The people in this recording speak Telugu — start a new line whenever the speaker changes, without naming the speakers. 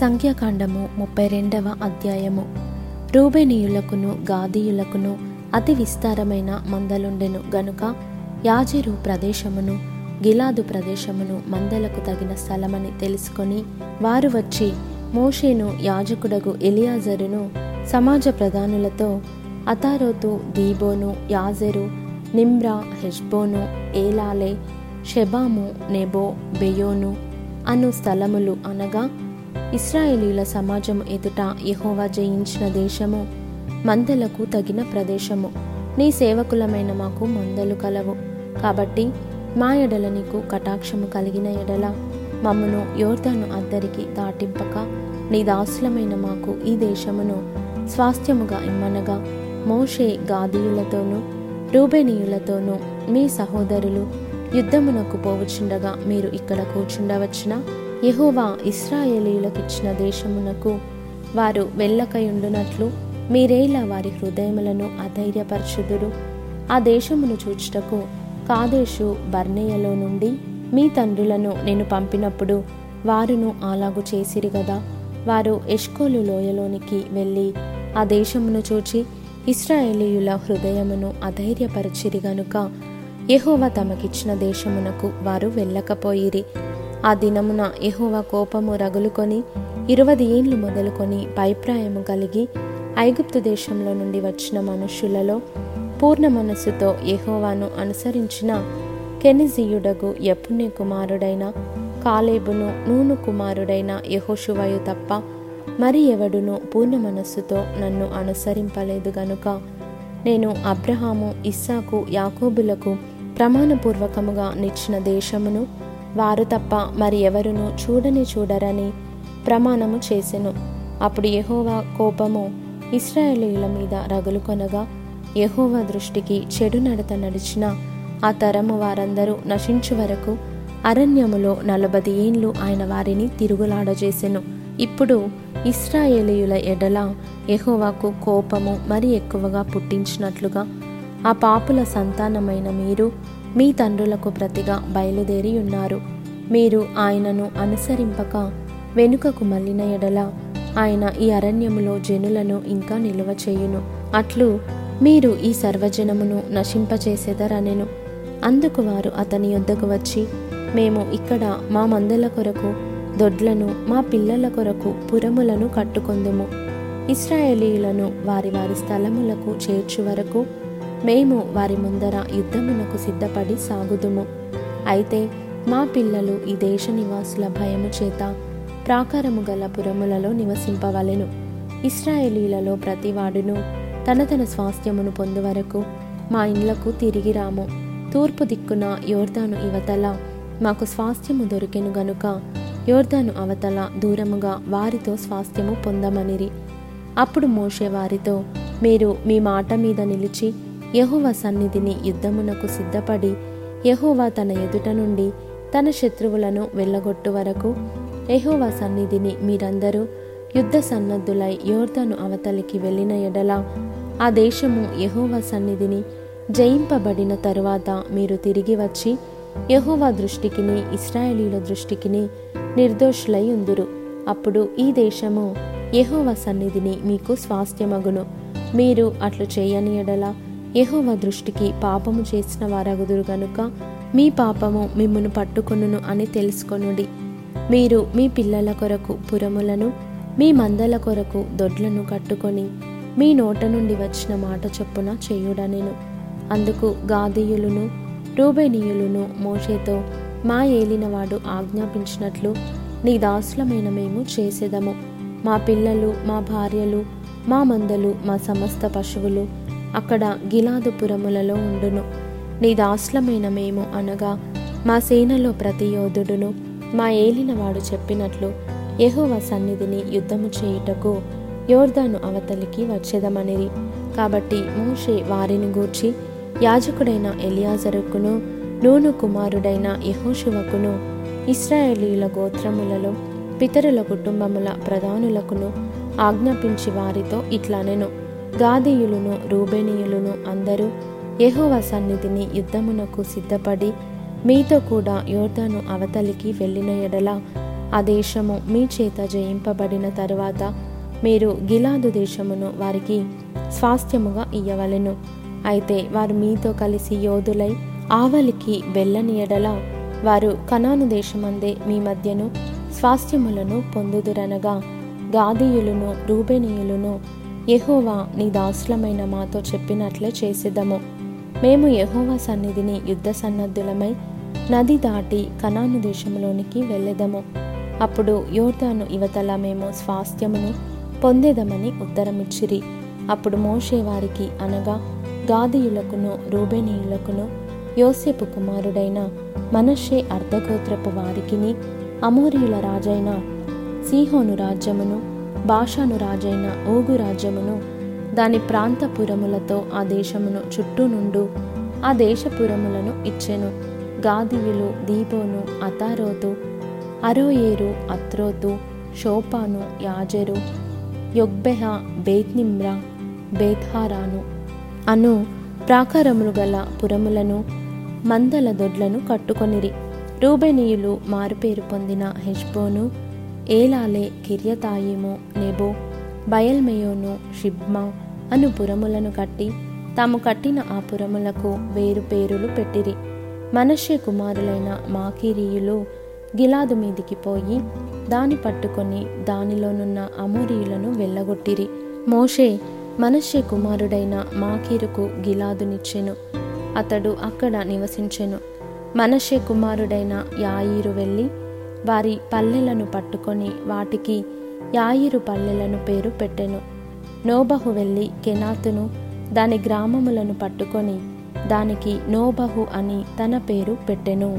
సంఖ్యాకాండము ముప్పై రెండవ అధ్యాయము. రూబేనీయులకును గాదీయులకును అతి విస్తారమైన మందలుండెను గనుక యాజెరు ప్రదేశమును గిలాదు ప్రదేశమును మందలకు తగిన స్థలమని తెలుసుకొని వారు వచ్చి మోషేను యాజకుడగు ఎలియాజరును సమాజ ప్రధానులతో అతారోతు దీబోను యాజెరు నిమ్రా హెష్బోను ఏలాలే షెబాము నెబో బెయోను అను స్థలములు అనగా ఇస్రాయేలీల సమాజము ఎదుట యహోవా జయించిన దేశము మందలకు తగిన ప్రదేశము. నీ సేవకులమైన మాకు మందలు కలవు. కాబట్టి మా ఎడల నీకు కటాక్షము కలిగిన ఎడల మమ్మను యోర్ధను అద్దరికి దాటింపక నీ దాసులమైన మాకు ఈ దేశమును స్వాస్థ్యముగా ఇమ్మనగా. మోషే గాదీయులతోనూ రూబేనీయులతోనూ మీ సహోదరులు యుద్ధమునకు పోవుచుండగా మీరు ఇక్కడ కూర్చుండవచ్చున? యహోవా ఇస్రాయేలీలకిచ్చిన దేశమునకు వారు వెళ్ళకయుండునట్లు మీరేలా వారి హృదయములను అధైర్యపరచుదురు? ఆ దేశమును చూచుటకు కాదేశు బర్నేయలో నుండి మీ తండ్రులను నేను పంపినప్పుడు వారును అలాగు చేసిరి గదా? వారు ఎష్కోలు లోయలోనికి వెళ్ళి ఆ దేశమును చూచి ఇస్రాయేలీయుల హృదయమును అధైర్యపరచిరి గనుక యహోవ తమకిచ్చిన దేశమునకు వారు వెళ్ళకపోయిరి. ఆ దినమున యెహోవా కోపము రగులుకొని ఇరవది ఏండ్లు మొదలుకొని పైప్రాయము కలిగి ఐగుప్తు దేశంలో నుండి వచ్చిన మనుష్యులలో పూర్ణ మనస్సుతో ఎహోవాను అనుసరించిన కెనిజీయుడగు యపుణ్య కుమారుడైన కాలేబును నూను కుమారుడైన యహోషువయు తప్ప మరి ఎవడును పూర్ణ మనస్సుతో నన్ను అనుసరింపలేదు గనుక నేను అబ్రహాము ఇస్సాకు యాకోబులకు ప్రమాణపూర్వకముగా నిచ్చిన దేశమును వారు తప్ప మరి ఎవరును చూడని చూడరని ప్రమాణము చేసెను. అప్పుడు యహోవా కోపము ఇస్రాయేలీల మీద రగులుకొనగా యహోవా దృష్టికి చెడు నడత నడిచిన ఆ తరము వారందరూ నశించు వరకు అరణ్యములో నలభై ఏండ్లు ఆయన వారిని తిరుగులాడజేసెను. ఇప్పుడు ఇస్రాయేలీయుల ఎడల యహోవాకు కోపము మరి ఎక్కువగా పుట్టించినట్లుగా ఆ పాపుల సంతానమైన మీరు మీ తండ్రులకు ప్రతిగా బయలుదేరి ఉన్నారు మీరు ఆయనను అనుసరింపక వెనుకకు మళ్ళిన ఎడల ఆయన ఈ అరణ్యములో జనులను ఇంకా నిలువ చేయును. అట్లు మీరు ఈ సర్వజనమును నశింపచేసేదరనెను. అందుకు వారు అతని యొద్దకు వచ్చి మేము ఇక్కడ మా మందల కొరకు దొడ్లను మా పిల్లల కొరకు పురములను కట్టుకొందుము. ఇస్రాయేలీలను వారి వారి స్థలములకు చేర్చు వరకు మేము వారి ముందర యుద్ధమునకు సిద్ధపడి సాగుదుము. అయితే మా పిల్లలు ఈ దేశ నివాసుల భయము చేత ప్రాకారము గల పురములలో నివసింపవలెను. ఇస్రాయేలీలలో ప్రతివాడును తన తన స్వాస్థ్యమును పొందువరకు మా ఇండ్లకు తిరిగి రాము. తూర్పు దిక్కున యోర్దాను ఇవతల మాకు స్వాస్థ్యము దొరికెను గనుక యోర్దాను అవతల దూరముగా వారితో స్వాస్థ్యము పొందమనిరి. అప్పుడు మోషే వారితో మీరు మీ మాట మీద నిలిచి యహోవ సన్నిధిని యుద్ధమునకు సిద్ధపడి యహోవా తన ఎదుట నుండి తన శత్రువులను వెళ్ళగొట్టు వరకు యహోవా సన్నిధిని మీరందరూ యుద్ధ సన్నద్ధులై యోర్ధను అవతలికి వెళ్ళిన ఎడల ఆ దేశము యహోవా సన్నిధిని జయింపబడిన తరువాత మీరు తిరిగి వచ్చి యహోవా దృష్టికిని ఇస్రాయేలీల దృష్టికిని నిర్దోషులై ఉందురు. అప్పుడు ఈ దేశము యహోవా సన్నిధిని మీకు స్వాస్థ్యమగును. మీరు అట్లు చేయని ఎడల యహోవ దృష్టికి పాపము చేసిన వారగుదురు గనుక మీ పాపము మిమ్మును పట్టుకొనును అని తెలుసుకొనుడి. మీరు మీ పిల్లల కొరకు పురములను మీ మందల కొరకు దొడ్లను కట్టుకొని మీ నోట నుండి వచ్చిన మాట చొప్పున చేయుడనెను. అందుకు గాదీయులను రూబేనీయులను మోషేతో మా ఏలినవాడు ఆజ్ఞాపించినట్లు నీ దాసులమైన మేము చేసేదము. మా పిల్లలు మా భార్యలు మా మందలు మా సమస్త పశువులు అక్కడ గిలాదుపురములలో ఉండును. నీ దాస్లమైన మేము అనగా మా సేనలో ప్రతి యోధుడును మా ఏలినవాడు చెప్పినట్లు యహువ సన్నిధిని యుద్ధము చేయుటకు యోర్దాను అవతలికి వచ్చేదమనిరి. కాబట్టి మోషే వారిని గూర్చి యాజకుడైన ఎలియాజరుకును నూను కుమారుడైన యహోశివకును ఇస్రాయేలీల గోత్రములలో పితరుల కుటుంబముల ప్రధానులకును ఆజ్ఞాపించి వారితో ఇట్లనెను. గాదీయులును రూబేనీయులను అందరూ యహోవ సన్నిధిని యుద్ధమునకు సిద్ధపడి మీతో కూడా యోర్దాను అవతలికి వెళ్ళిన ఎడల ఆ దేశము మీ చేత జయింపబడిన తరువాత మీరు గిలాదు దేశమును వారికి స్వాస్థ్యముగా ఇయ్యవలెను. అయితే వారు మీతో కలిసి యోధులై ఆవలికి వెళ్ళని ఎడల వారు కనాను దేశమందే మీ మధ్యను స్వాస్థ్యములను పొందుదురనగా గాదీయులను రూబేనీయులను యహోవా నీ దాసులమైన మాతో చెప్పినట్లే చేసేదము. మేము యహోవా సన్నిధిని యుద్ధ సన్నద్ధులమై నది దాటి కనాను దేశంలోనికి వెళ్ళేదము. అప్పుడు యోర్దాను యువతల మేము స్వాస్థ్యమును పొందేదమని ఉత్తరమిచ్చిరి. అప్పుడు మోషే వారికి అనగా గాదియులకును రూబేనీయులకును యోసేపు కుమారుడైన మనషే అర్ధగోత్రపు వారికిని అమోరియుల రాజైన సీహోను రాజ్యమును భాషను రాజైన ఓగు రాజ్యమును దాని ప్రాంతపురములతో ఆ దేశమును చుట్టూ నుండు ఆ దేశపురములను ఇచ్చెను. గాదియులు దీపోను అతారోతు అరోయేరు అత్రోతు షోపాను యాజెరు యొగ్బెహ బేత్నిమ్రా బేత్హారాను అను ప్రాకారములు గల పురములను మందల దొడ్లను కట్టుకొనిరి. రూబెనీయులు మారుపేరు పొందిన హెష్బోను ఏలాలే కిర్యతాయిము నెబో బయల్మెయోను షిబ్మా అను పురములను కట్టి తాము కట్టిన ఆ పురములకు వేరు పేరులు పెట్టిరి. మనషే కుమారులైన మాకిరీయులు గిలాదు మీదికి పోయి దాని పట్టుకొని దానిలోనున్న అమోరీయులను వెళ్ళగొట్టిరి. మోషే మనషే కుమారుడైన మాకీరుకు గిలాదునిచ్చెను. అతడు అక్కడ నివసించెను. మనషే కుమారుడైన యాయిరు వెళ్ళి వారి పల్లెలను పట్టుకొని వాటికి యాయిరు పల్లెలను పేరు పెట్టెను. నోబహు వెళ్ళి కెనాతును దాని గ్రామములను పట్టుకొని దానికి నోబహు అని తన పేరు పెట్టెను.